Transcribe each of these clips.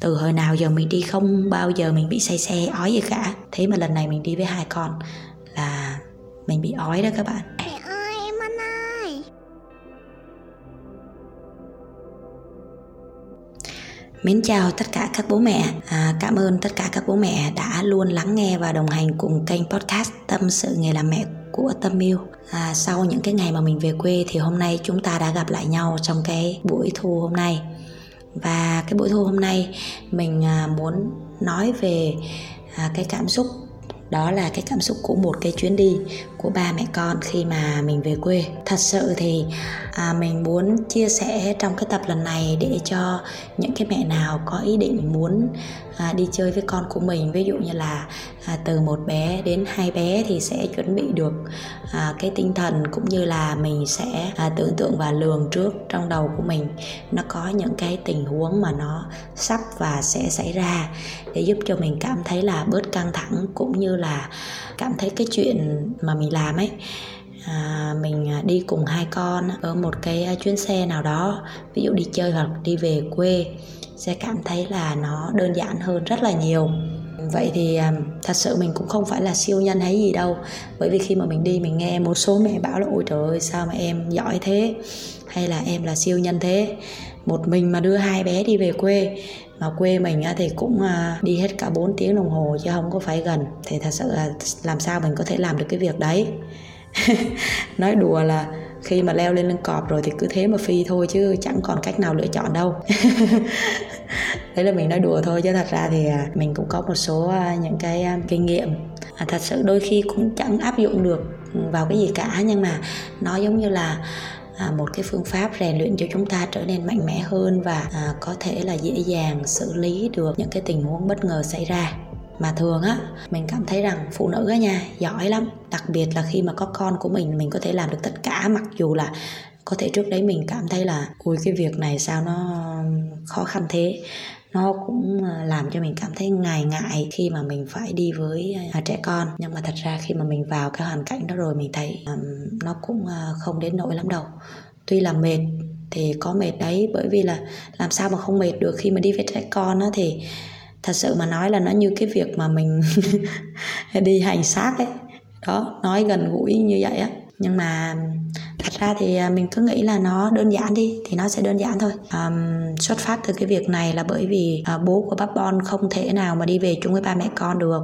từ hồi nào giờ mình đi không bao giờ mình bị say xe ói gì cả. Thế mà lần này mình đi với hai con là mình bị ói đó các bạn. Mẹ ơi em anh ơi. Mến chào tất cả các bố mẹ. À, Cảm ơn tất cả các bố mẹ đã luôn lắng nghe và đồng hành cùng kênh podcast Tâm sự nghề làm mẹ của Tâm Yêu. À, Sau những cái ngày mà mình về quê thì hôm nay chúng ta đã gặp lại nhau trong cái buổi thu hôm nay và cái buổi thu hôm nay mình à, muốn nói về à, cái cảm xúc đó là cái cảm xúc của một cái chuyến đi của ba mẹ con khi mà mình về quê. Thật sự thì à, mình muốn chia sẻ trong cái tập lần này để cho những cái mẹ nào có ý định muốn à, đi chơi với con của mình ví dụ như là à, từ một bé đến hai bé thì sẽ chuẩn bị được à, cái tinh thần cũng như là mình sẽ à, tưởng tượng và lường trước trong đầu của mình. Nó có những cái tình huống mà nó sắp và sẽ xảy ra để giúp cho mình cảm thấy là bớt căng thẳng cũng như là cảm thấy cái chuyện mà mình làm ấy. À, mình à, đi cùng hai con ở một cái à, chuyến xe nào đó ví dụ đi chơi hoặc đi về quê sẽ cảm thấy là nó đơn giản hơn rất là nhiều. Vậy thì à, thật sự mình cũng không phải là siêu nhân hay gì đâu bởi vì khi mà mình đi mình nghe một số mẹ bảo là ôi trời ơi sao mà em giỏi thế? Hay là em là siêu nhân thế? Một mình mà đưa hai bé đi về quê mà quê mình thì cũng à, đi hết cả 4 tiếng đồng hồ chứ không có phải gần. Thì thật sự là làm sao mình có thể làm được cái việc đấy? Nói đùa là khi mà leo lên lưng cọp rồi thì cứ thế mà phi thôi chứ chẳng còn cách nào lựa chọn đâu. Đấy là mình nói đùa thôi chứ thật ra thì à, mình cũng có một số à, những cái kinh nghiệm. Thật sự đôi khi cũng chẳng áp dụng được vào cái gì cả nhưng mà nó giống như là à, một cái phương pháp rèn luyện cho chúng ta trở nên mạnh mẽ hơn và à, có thể là dễ dàng xử lý được những cái tình huống bất ngờ xảy ra. Mà thường á mình cảm thấy rằng phụ nữ á nha giỏi lắm đặc biệt là khi mà có con của mình mình có thể làm được tất cả mặc dù là có thể trước đấy mình cảm thấy là ui cái việc này sao nó khó khăn thế? Nó cũng ờ, làm cho mình cảm thấy ngại ngại khi mà mình phải đi với ờ, trẻ con. Nhưng mà thật ra khi mà mình vào cái hoàn cảnh đó rồi mình thấy nó cũng ờ, không đến nỗi lắm đâu. Tuy là mệt thì có mệt đấy, bởi vì là làm sao mà không mệt được khi mà đi với trẻ con á. Thì thật sự mà nói là nó như cái việc mà mình đi hành xác ấy. Đó, nói gần gũi như vậy á. Nhưng mà thật ra thì à, mình cứ nghĩ là nó đơn giản đi thì nó sẽ đơn giản thôi. Um, xuất phát từ cái việc này là bởi vì uh, bố của bác Bon không thể nào mà đi về chung với ba mẹ con được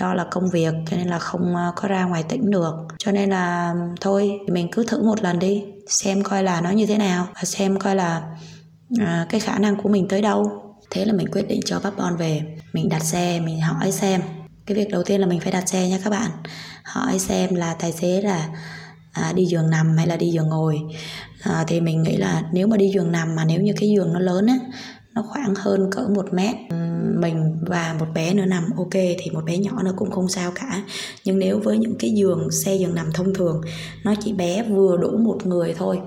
do là công việc cho nên là không uh, có ra ngoài tỉnh được. Cho nên là thôi mình cứ thử một lần đi xem coi là nó như thế nào và xem coi là uh, cái khả năng của mình tới đâu. Thế là mình quyết định cho bác Bon về mình đặt xe mình hỏi xem. Cái việc đầu tiên là mình phải đặt xe nha các bạn. Hỏi xem là tài xế là à, đi giường nằm hay là đi giường ngồi. À, thì mình nghĩ là nếu mà đi giường nằm mà nếu như cái giường nó lớn á nó khoảng hơn cỡ một mét mình và một bé nữa nằm ok thì một bé nhỏ nó cũng không sao cả. Nhưng nếu với những cái giường xe giường nằm thông thường nó chỉ bé vừa đủ một người thôi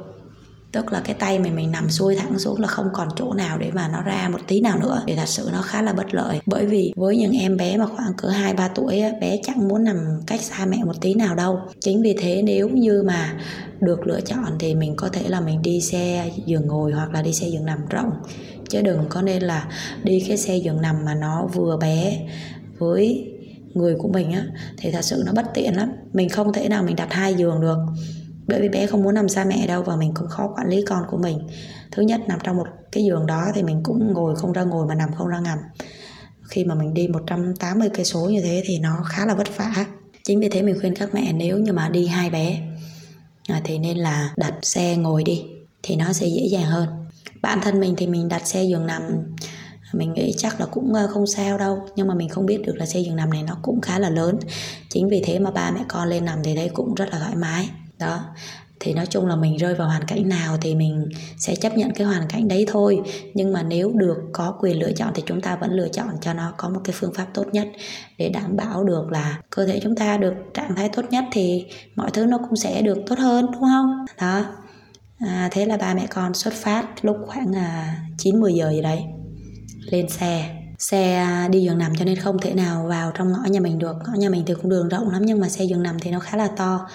tức là cái tay mình mình nằm xuôi thẳng xuống là không còn chỗ nào để mà nó ra một tí nào nữa. Thì thật sự nó khá là bất lợi. Bởi vì với những em bé mà khoảng cỡ hai, ba tuổi bé chẳng muốn nằm cách xa mẹ một tí nào đâu. Chính vì thế nếu như mà được lựa chọn thì mình có thể là mình đi xe giường ngồi hoặc là đi xe giường nằm rộng. Chứ đừng có nên là đi cái xe giường nằm mà nó vừa bé với người của mình á, thì thật sự nó bất tiện lắm. Mình không thể nào mình đặt hai giường được bởi vì bé không muốn nằm xa mẹ đâu và mình cũng khó quản lý con của mình. Thứ nhất, nằm trong một cái giường đó thì mình cũng ngồi không ra ngồi mà nằm không ra nằm khi mà mình đi 180 cây số như thế thì nó khá là vất vả. Chính vì thế mình khuyên các mẹ nếu như mà đi hai bé à, thì nên là đặt xe ngồi đi, thì nó sẽ dễ dàng hơn. Bản thân mình thì mình đặt xe giường nằm, mình nghĩ chắc là cũng ờ, không sao đâu, nhưng mà mình không biết được là xe giường nằm này nó cũng khá là lớn. Chính vì thế mà ba mẹ con lên nằm thì đây cũng rất là thoải mái đó. Thì nói chung là mình rơi vào hoàn cảnh nào thì mình sẽ chấp nhận cái hoàn cảnh đấy thôi. Nhưng mà nếu được có quyền lựa chọn thì chúng ta vẫn lựa chọn cho nó có một cái phương pháp tốt nhất để đảm bảo được là cơ thể chúng ta được trạng thái tốt nhất thì mọi thứ nó cũng sẽ được tốt hơn đúng không? Đó. À, thế là ba mẹ con xuất phát lúc khoảng à, 9 10 giờ gì đấy lên xe xe đi giường nằm cho nên không thể nào vào trong ngõ nhà mình được. Ngõ nhà mình thì cũng đường rộng lắm nhưng mà xe giường nằm thì nó khá là to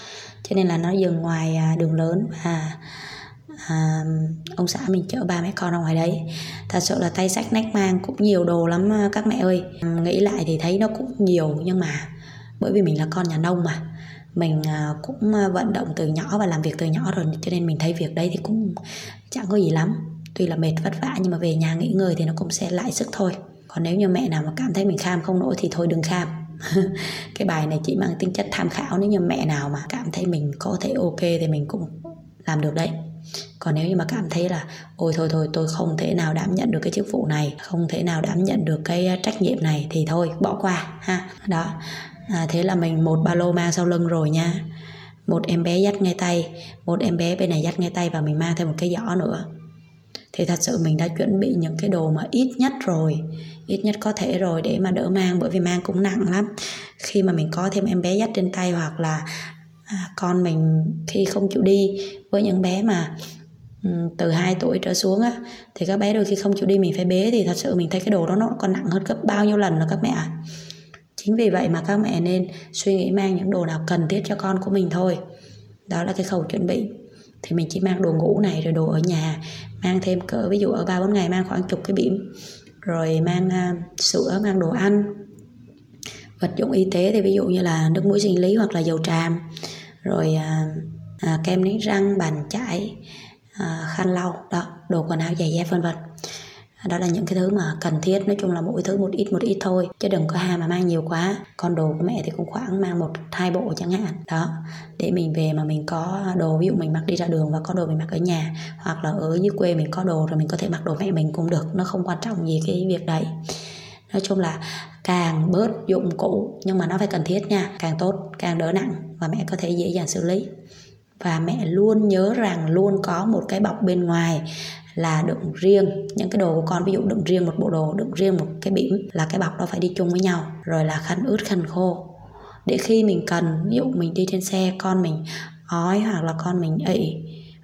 cho nên là nó dừng ngoài à, đường lớn và à, ông xã mình chở ba mẹ con ra ngoài đấy. Thật sự là tay sách nách mang cũng nhiều đồ lắm à, các mẹ ơi. Nghĩ lại thì thấy nó cũng nhiều nhưng mà bởi vì mình là con nhà nông mà mình à, cũng vận động từ nhỏ và làm việc từ nhỏ rồi cho nên mình thấy việc đấy thì cũng chẳng có gì lắm. Tuy là mệt vất vả nhưng mà về nhà nghỉ ngơi thì nó cũng sẽ lại sức thôi còn nếu như mẹ nào mà cảm thấy mình kham không nổi thì thôi đừng kham. Cái bài này chỉ mang tính chất tham khảo nếu như mẹ nào mà cảm thấy mình có thể ok thì mình cũng làm được đấy. Còn nếu như mà cảm thấy là ôi thôi thôi tôi không thể nào đảm nhận được cái chức vụ này không thể nào đảm nhận được cái trách nhiệm này thì thôi bỏ qua ha. Đó. À, thế là mình một ba lô mang sau lưng rồi nha. Một em bé dắt ngay tay một em bé bên này dắt ngay tay và mình mang thêm một cái giỏ nữa thì thật sự mình đã chuẩn bị những cái đồ mà ít nhất rồi, ít nhất có thể rồi để mà đỡ mang, bởi vì mang cũng nặng lắm. Khi mà mình có thêm em bé dắt trên tay hoặc là à, con mình khi không chịu đi, với những bé mà từ 2 tuổi trở xuống á, thì các bé đôi khi không chịu đi mình phải bế, thì thật sự mình thấy cái đồ đó nó còn nặng hơn gấp bao nhiêu lần rồi các mẹ ạ. Chính vì vậy mà các mẹ nên suy nghĩ mang những đồ nào cần thiết cho con của mình thôi. Đó là cái khâu chuẩn bị. Thì mình chỉ mang đồ ngủ này, rồi đồ ở nhà mang thêm cỡ ví dụ ở ba bốn ngày mang khoảng chục cái bỉm rồi mang uh, sữa mang đồ ăn vật dụng y tế thì ví dụ như là nước mũi sinh lý hoặc là dầu tràm rồi uh, uh, kem đánh răng bàn chải uh, khăn lau đó đồ quần áo giày dép vân vân đó là những cái thứ mà cần thiết. Nói chung là mỗi thứ một ít một ít thôi, chứ đừng có ham mà mang nhiều quá. Con đồ của mẹ thì cũng khoảng mang một, hai bộ chẳng hạn. Đó, để mình về mà mình có đồ, ví dụ mình mặc đi ra đường và có đồ mình mặc ở nhà, hoặc là ở dưới quê mình có đồ rồi mình có thể mặc đồ mẹ mình cũng được. Nó không quan trọng gì cái việc đấy. Nói chung là càng bớt dụng cụ, nhưng mà nó phải cần thiết nha. Càng tốt, càng đỡ nặng và mẹ có thể dễ dàng xử lý và mẹ luôn nhớ rằng luôn có một cái bọc bên ngoài là đựng riêng. Những cái đồ của con, ví dụ đựng riêng một bộ đồ, đựng riêng một cái bỉm là cái bọc đó phải đi chung với nhau, rồi là khăn ướt, khăn khô. Để khi mình cần, ví dụ mình đi trên xe, con mình ói hoặc là con mình ị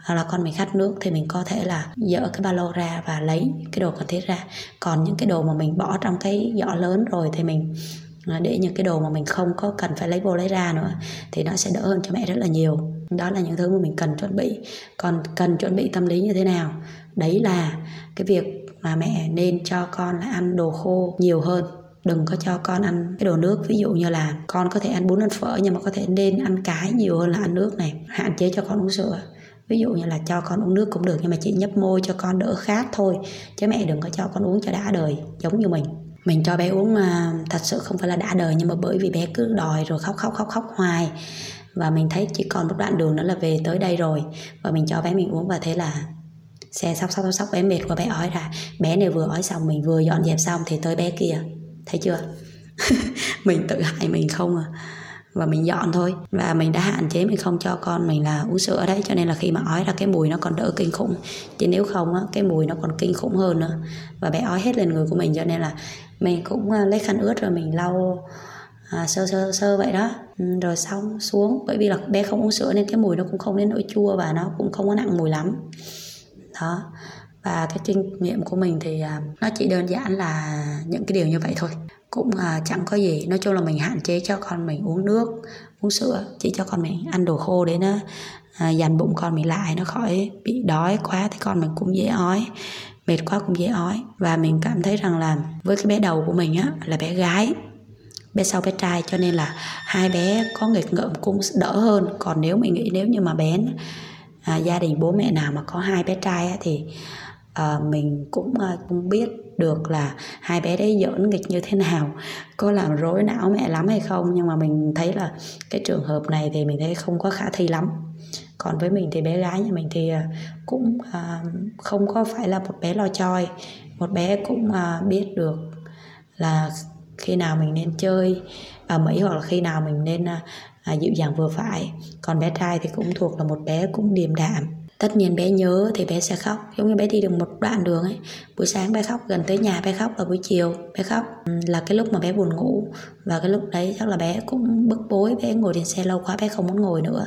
hoặc là con mình khát nước thì mình có thể là dỡ cái ba lô ra và lấy cái đồ cần thiết ra. Còn những cái đồ mà mình bỏ trong cái giỏ lớn rồi thì mình à, để những cái đồ mà mình không có cần phải lấy vô lấy ra nữa thì nó sẽ đỡ hơn cho mẹ rất là nhiều đó là những thứ mà mình cần chuẩn bị. Còn cần chuẩn bị tâm lý như thế nào? Đấy là cái việc mà mẹ nên cho con là ăn đồ khô nhiều hơn. Đừng có cho con ăn cái đồ nước. Ví dụ như là con có thể ăn bún ăn phở nhưng mà có thể nên ăn cái nhiều hơn là ăn nước này. Hạn chế cho con uống sữa. Ví dụ như là cho con uống nước cũng được nhưng mà chỉ nhấp môi cho con đỡ khát thôi. Chứ mẹ đừng có cho con uống cho đã đời giống như mình. Mình cho bé uống à, thật sự không phải là đã đời nhưng mà bởi vì bé cứ đòi rồi khóc khóc khóc khóc hoài và mình thấy chỉ còn một đoạn đường nữa là về tới đây rồi. Và mình cho bé mình uống và thế là xe sóc sóc sóc bé mệt quá, bé ói ra. Bé này vừa ói xong, mình vừa dọn dẹp xong thì tới bé kia. Thấy chưa? Mình tự hại mình không à. Và mình dọn thôi. Và mình đã hạn chế mình không cho con mình là uống sữa đấy, cho nên là khi mà ói ra cái mùi nó còn đỡ kinh khủng. Chứ nếu không á, cái mùi nó còn kinh khủng hơn nữa. Và bé ói hết lên người của mình, cho nên là mình cũng à, lấy khăn ướt rồi mình lau à, sơ sơ sơ vậy đó. Ừ, rồi xong xuống. Bởi vì là bé không uống sữa nên cái mùi nó cũng không đến nỗi chua và nó cũng không có nặng mùi lắm. Đó. Và cái kinh nghiệm của mình thì à, nó chỉ đơn giản là những cái điều như vậy thôi. Cũng à, chẳng có gì. Nói chung là mình hạn chế cho con mình uống nước uống sữa chỉ cho con mình ăn đồ khô để nó à, dành bụng con mình lại nó khỏi bị đói quá thì con mình cũng dễ ói mệt quá cũng dễ ói. Và mình cảm thấy rằng là với cái bé đầu của mình á là bé gái bé sau bé trai cho nên là hai bé có nghịch ngợm cũng đỡ hơn. Còn nếu mình nghĩ nếu như mà bé à, gia đình bố mẹ nào mà có hai bé trai á, thì à, mình cũng à, cũng biết được là hai bé đấy giỡn nghịch như thế nào có làm rối não mẹ lắm hay không. Nhưng mà mình thấy là cái trường hợp này thì mình thấy không có khả thi lắm. Còn với mình thì bé gái nhà mình thì ờ, cũng à, không có phải là một bé lo choi. Một bé cũng à, biết được là khi nào mình nên chơi ở Mỹ hoặc là khi nào mình nên à, à, dịu dàng vừa phải. Còn bé trai thì cũng thuộc là một bé cũng điềm đạm. Tất nhiên bé nhớ thì bé sẽ khóc giống như bé đi được một đoạn đường ấy. Buổi sáng bé khóc gần tới nhà bé khóc và buổi chiều bé khóc. Là cái lúc mà bé buồn ngủ và cái lúc đấy chắc là bé cũng bức bối bé ngồi trên xe lâu quá bé không muốn ngồi nữa.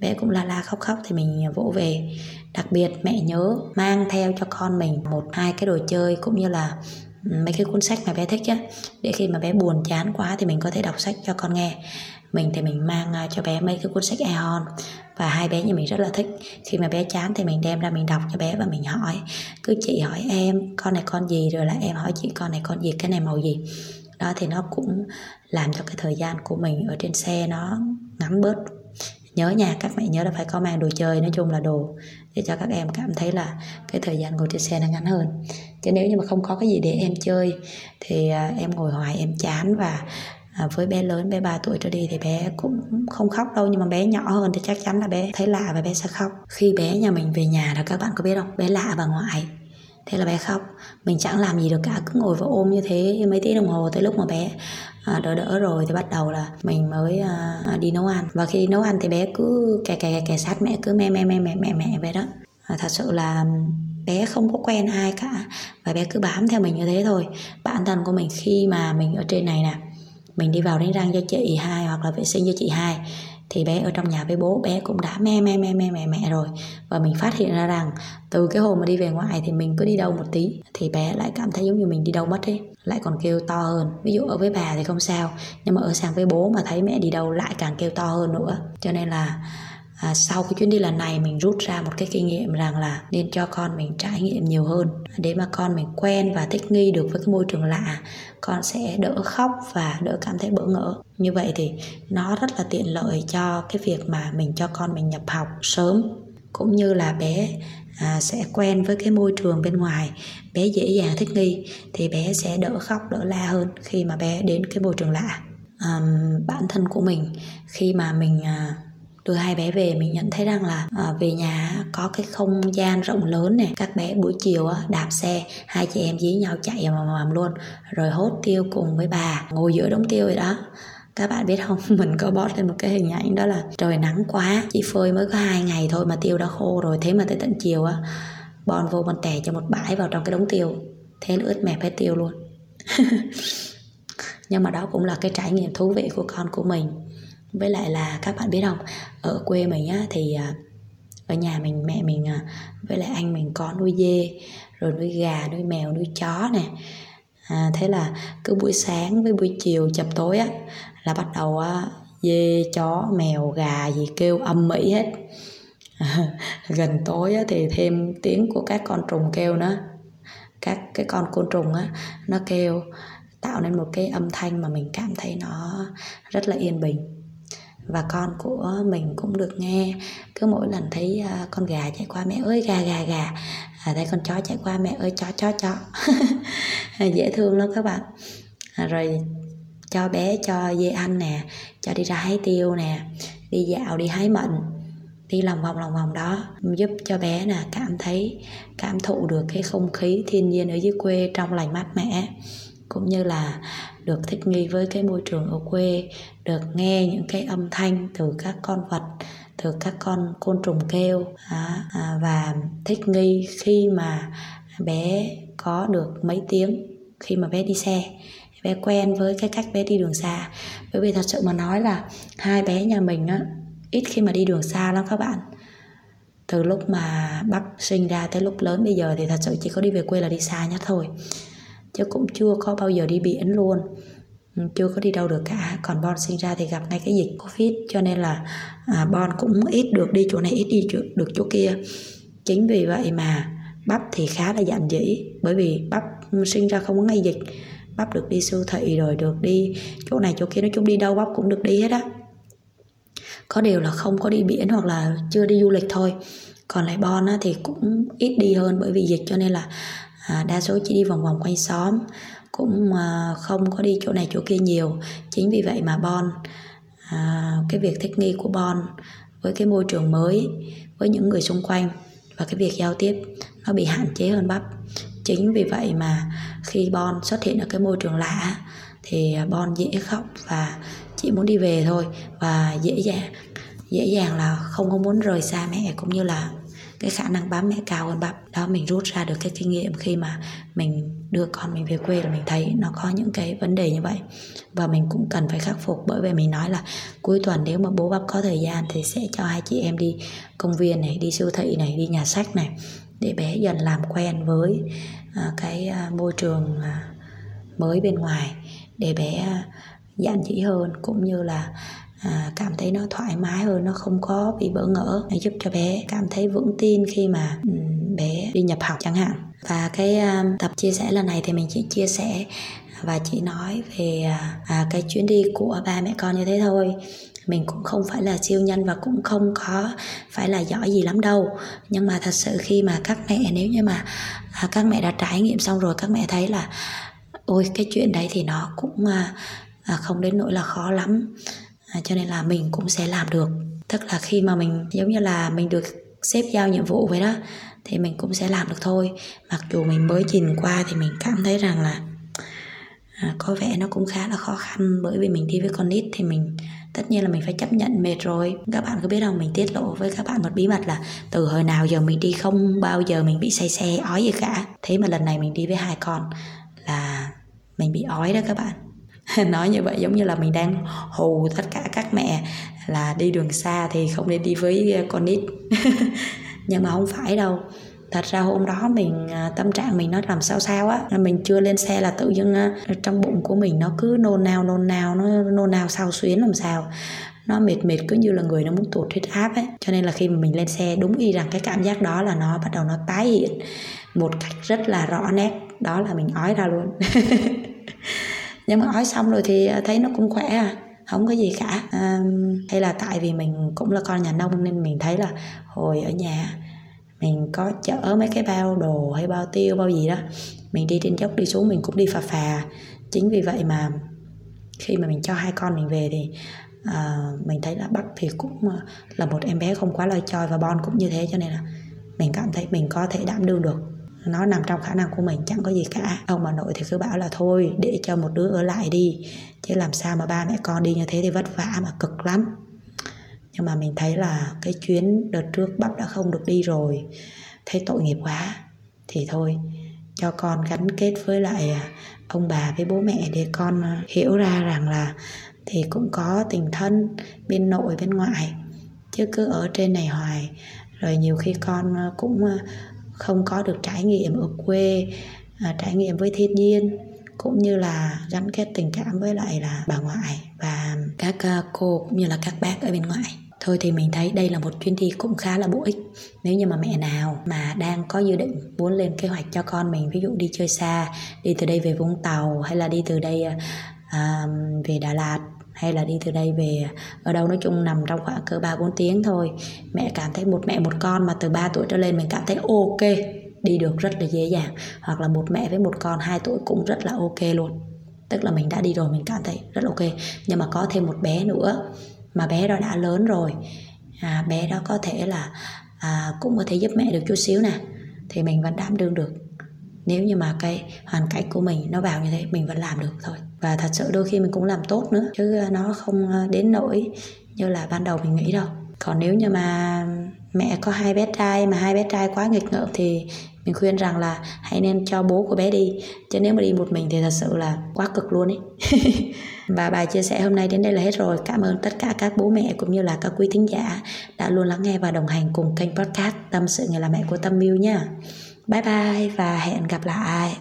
Bé cũng la la khóc khóc thì mình vỗ về. Đặc biệt mẹ nhớ mang theo cho con mình một hai cái đồ chơi cũng như là mấy cái cuốn sách mà bé thích á để khi mà bé buồn, chán quá thì mình có thể đọc sách cho con nghe. Mình thì mình mang à, cho bé mấy cái cuốn sách Aeon. Và hai bé nhà mình rất là thích. Khi mà bé chán thì mình đem ra mình đọc cho bé và mình hỏi. Cứ chị hỏi em, con này con gì? Rồi là em hỏi chị, con này con gì? Cái này màu gì? Đó thì nó cũng làm cho cái thời gian của mình ở trên xe nó ngắn bớt nhớ nhà các mẹ nhớ là phải có mang đồ chơi nói chung là đồ để cho các em cảm thấy là cái thời gian ngồi trên xe nó ngắn hơn. Chứ nếu như mà không có cái gì để em chơi thì à, em ngồi hoài em chán và à, với bé lớn bé 3 tuổi trở đi thì bé cũng không khóc đâu nhưng mà bé nhỏ hơn thì chắc chắn là bé thấy lạ và bé sẽ khóc. Khi bé nhà mình về nhà là các bạn có biết không? Bé lạ bà ngoại thế là bé khóc. Mình chẳng làm gì được cả cứ ngồi và ôm như thế mấy tiếng đồng hồ tới lúc mà bé à, đỡ đỡ rồi thì bắt đầu là mình mới à, à đi nấu ăn. Và khi nấu ăn thì bé cứ kè kè kè sát mẹ cứ me me me mẹ mẹ mẹ vậy đó. À, thật sự là bé không có quen ai cả và bé cứ bám theo mình như thế thôi. Bản thân của mình khi mà mình ở trên này nè mình đi vào đánh răng cho chị hai hoặc là vệ sinh cho chị hai thì bé ở trong nhà với bố, bé cũng đã me me me me, mẹ mẹ rồi. Và mình phát hiện ra rằng từ cái hôm mà đi về ngoại thì mình cứ đi đâu một tí, thì bé lại cảm thấy giống như mình đi đâu mất ấy lại còn kêu to hơn. Ví dụ ở với bà thì không sao, nhưng mà ở sang với bố mà thấy mẹ đi đâu lại càng kêu to hơn nữa. Cho nên là à, sau cái chuyến đi lần này mình rút ra một cái kinh nghiệm rằng là nên cho con mình trải nghiệm nhiều hơn. Để mà con mình quen và thích nghi được với cái môi trường lạ con sẽ đỡ khóc và đỡ cảm thấy bỡ ngỡ. Như vậy thì nó rất là tiện lợi cho cái việc mà mình cho con mình nhập học sớm. Cũng như là bé à, sẽ quen với cái môi trường bên ngoài bé dễ dàng thích nghi thì bé sẽ đỡ khóc đỡ la hơn khi mà bé đến cái môi trường lạ. À, bản thân của mình khi mà mình à, đưa hai bé về mình nhận thấy rằng là à, về nhà có cái không gian rộng lớn này. Các bé buổi chiều á, đạp xe hai chị em dí nhau chạy mà mầm luôn rồi hốt tiêu cùng với bà ngồi giữa đống tiêu vậy đó. Các bạn biết không? Mình có post lên một cái hình ảnh đó là trời nắng quá chỉ phơi mới có hai ngày thôi mà tiêu đã khô rồi. Thế mà tới tận chiều á bon vô bon tè cho một bãi vào trong cái đống tiêu. Thế nó ướt mẹp hết tiêu luôn. Nhưng mà đó cũng là cái trải nghiệm thú vị của con của mình với lại là các bạn biết không ở quê mình á thì à, ở nhà mình mẹ mình à, với lại anh mình có nuôi dê rồi nuôi gà nuôi mèo nuôi chó nè. À, thế là cứ buổi sáng với buổi chiều chập tối á là bắt đầu á dê chó mèo gà gì kêu âm mỹ hết. Gần tối á, thì thêm tiếng của các con trùng kêu nữa. Các cái con côn trùng á nó kêu tạo nên một cái âm thanh mà mình cảm thấy nó rất là yên bình và con của mình cũng được nghe. Cứ mỗi lần thấy uh, con gà chạy qua mẹ ơi gà gà gà. À, thấy con chó chạy qua mẹ ơi chó chó chó. Dễ thương lắm các bạn. À, rồi cho bé cho dê ăn nè cho đi ra hái tiêu nè đi dạo đi hái mận đi lòng vòng lòng vòng đó giúp cho bé là cảm thấy cảm thụ được cái không khí thiên nhiên ở dưới quê trong lành mát mẻ. Cũng như là được thích nghi với cái môi trường ở quê được nghe những cái âm thanh từ các con vật từ các con côn trùng kêu à, à, và thích nghi khi mà bé có được mấy tiếng khi mà bé đi xe bé quen với cái cách bé đi đường xa. Bởi vì thật sự mà nói là hai bé nhà mình á ít khi mà đi đường xa lắm các bạn. Từ lúc mà bắc sinh ra tới lúc lớn bây giờ thì thật sự chỉ có đi về quê là đi xa nhất thôi chứ cũng chưa có bao giờ đi biển luôn. Ừ, chưa có đi đâu được cả. Còn Bon sinh ra thì gặp ngay cái dịch Covid cho nên là à, Bon cũng ít được đi chỗ này ít đi được chỗ kia. Chính vì vậy mà bắp thì khá là dạn dĩ bởi vì bắp sinh ra không có ngay dịch. Bắp được đi siêu thị rồi được đi chỗ này chỗ kia nói chung đi đâu bắp cũng được đi hết á. Có điều là không có đi biển hoặc là chưa đi du lịch thôi. Còn lại Bon á, thì cũng ít đi hơn bởi vì dịch cho nên là à, đa số chỉ đi vòng vòng quanh xóm cũng à, không có đi chỗ này chỗ kia nhiều. Chính vì vậy mà Bon à, cái việc thích nghi của Bon với cái môi trường mới với những người xung quanh và cái việc giao tiếp nó bị hạn chế hơn bắp. Chính vì vậy mà khi Bon xuất hiện ở cái môi trường lạ thì Bon dễ khóc và chỉ muốn đi về thôi và dễ dàng dễ dàng là không có muốn rời xa mẹ cũng như là cái khả năng bám mẹ cao hơn bắp đó, mình rút ra được cái kinh nghiệm khi mà mình đưa con mình về quê là mình thấy nó có những cái vấn đề như vậy. Và mình cũng cần phải khắc phục bởi vì mình nói là cuối tuần nếu mà bố bắp có thời gian thì sẽ cho hai chị em đi công viên này, đi siêu thị này, đi nhà sách này để bé dần làm quen với à, cái à, môi trường à, mới bên ngoài để bé giản dị hơn. Cũng như là à, cảm thấy nó thoải mái hơn nó không có bị bỡ ngỡ. Nó giúp cho bé cảm thấy vững tin khi mà um, bé đi nhập học chẳng hạn. Và cái um, tập chia sẻ lần này thì mình chỉ chia sẻ và chỉ nói về à, à, cái chuyến đi của ba mẹ con như thế thôi. Mình cũng không phải là siêu nhân và cũng không có phải là giỏi gì lắm đâu. Nhưng mà thật sự khi mà các mẹ nếu như mà à, các mẹ đã trải nghiệm xong rồi các mẹ thấy là ôi cái chuyện đấy thì nó cũng à, à, không đến nỗi là khó lắm à, cho nên là mình cũng sẽ làm được. Tức là khi mà mình giống như là mình được xếp giao nhiệm vụ vậy đó thì mình cũng sẽ làm được thôi. Mặc dù mình mới nhìn qua thì mình cảm thấy rằng là à, có vẻ nó cũng khá là khó khăn bởi vì mình đi với con nít thì mình tất nhiên là mình phải chấp nhận mệt rồi. Các bạn có biết không mình tiết lộ với các bạn một bí mật là từ hồi nào giờ mình đi không bao giờ mình bị say xe ói gì cả. Thế mà lần này mình đi với hai con là mình bị ói đó các bạn. nói như vậy giống như là mình đang hù tất cả các mẹ là đi đường xa thì không nên đi với ờ, con nít. Nhưng mà không phải đâu. Thật ra hôm đó mình à, tâm trạng mình nó làm sao sao á mình chưa lên xe là tự dưng trong bụng của mình nó cứ nôn nao nôn nao, nó nôn nao sao xuyến làm sao. Nó mệt mệt cứ như là người nó muốn tụt huyết áp ấy. Cho nên là khi mà mình lên xe, đúng y rằng cái cảm giác đó là nó bắt đầu nó tái hiện một cách rất là rõ nét. Đó là mình ói ra luôn. nhưng mà ói xong rồi thì thấy nó cũng khỏe à không có gì cả. À, hay là tại vì mình cũng là con nhà nông nên mình thấy là hồi ở nhà mình có chở mấy cái bao đồ hay bao tiêu bao gì đó mình đi trên dốc đi xuống mình cũng đi phà phà. Chính vì vậy mà khi mà mình cho hai con mình về thì uh, mình thấy là bắc thì cũng là một em bé không quá lời choi và bon cũng như thế cho nên là mình cảm thấy mình có thể đảm đương được nó nằm trong khả năng của mình, chẳng có gì cả. Ông bà nội thì cứ bảo là thôi, để cho một đứa ở lại đi, chứ làm sao mà ba mẹ con đi như thế thì vất vả mà cực lắm. Nhưng mà mình thấy là cái chuyến đợt trước bắp đã không được đi rồi. Thấy tội nghiệp quá. Thì thôi, cho con gắn kết với lại à, ông bà với bố mẹ để con à, hiểu ra rằng là thì cũng có tình thân bên nội, bên ngoại. Chứ cứ ở trên này hoài. Rồi nhiều khi con à, cũng không có được trải nghiệm ở quê à, trải nghiệm với thiên nhiên cũng như là gắn kết tình cảm với lại là bà ngoại và các à, cô cũng như là các bác ở bên ngoài Thôi thì mình thấy đây là một chuyến đi cũng khá là bổ ích. Nếu như mà mẹ nào mà đang có dự định muốn lên kế hoạch cho con mình Ví dụ đi chơi xa, đi từ đây về Vũng Tàu hay là đi từ đây à, à về Đà Lạt hay là đi từ đây về ở đâu nói chung nằm trong khoảng cỡ 3 4 tiếng thôi. Mẹ cảm thấy một mẹ một con mà từ 3 tuổi trở lên mình cảm thấy ok, đi được rất là dễ dàng. Hoặc là một mẹ với một con 2 tuổi cũng rất là ok luôn. Tức là mình đã đi rồi mình cảm thấy rất là ok. Nhưng mà có thêm một bé nữa mà bé đó đã lớn rồi à, bé đó có thể là à, cũng có thể giúp mẹ được chút xíu nè thì mình vẫn đảm đương được nếu như mà cái hoàn cảnh của mình nó vào như thế mình vẫn làm được thôi và thật sự đôi khi mình cũng làm tốt nữa, chứ à, nó không à, đến nỗi như là ban đầu mình nghĩ đâu. Còn nếu như mà mẹ có hai bé trai mà hai bé trai quá nghịch ngợm thì mình khuyên rằng là hãy nên cho bố của bé đi. Chứ nếu mà đi một mình thì thật sự là quá cực luôn ấy. Và bài chia sẻ hôm nay đến đây là hết rồi. Cảm ơn tất cả các bố mẹ cũng như là các quý thính giả đã luôn lắng nghe và đồng hành cùng kênh podcast tâm sự người là mẹ của tâm mưu nha. Bye bye và hẹn gặp lại.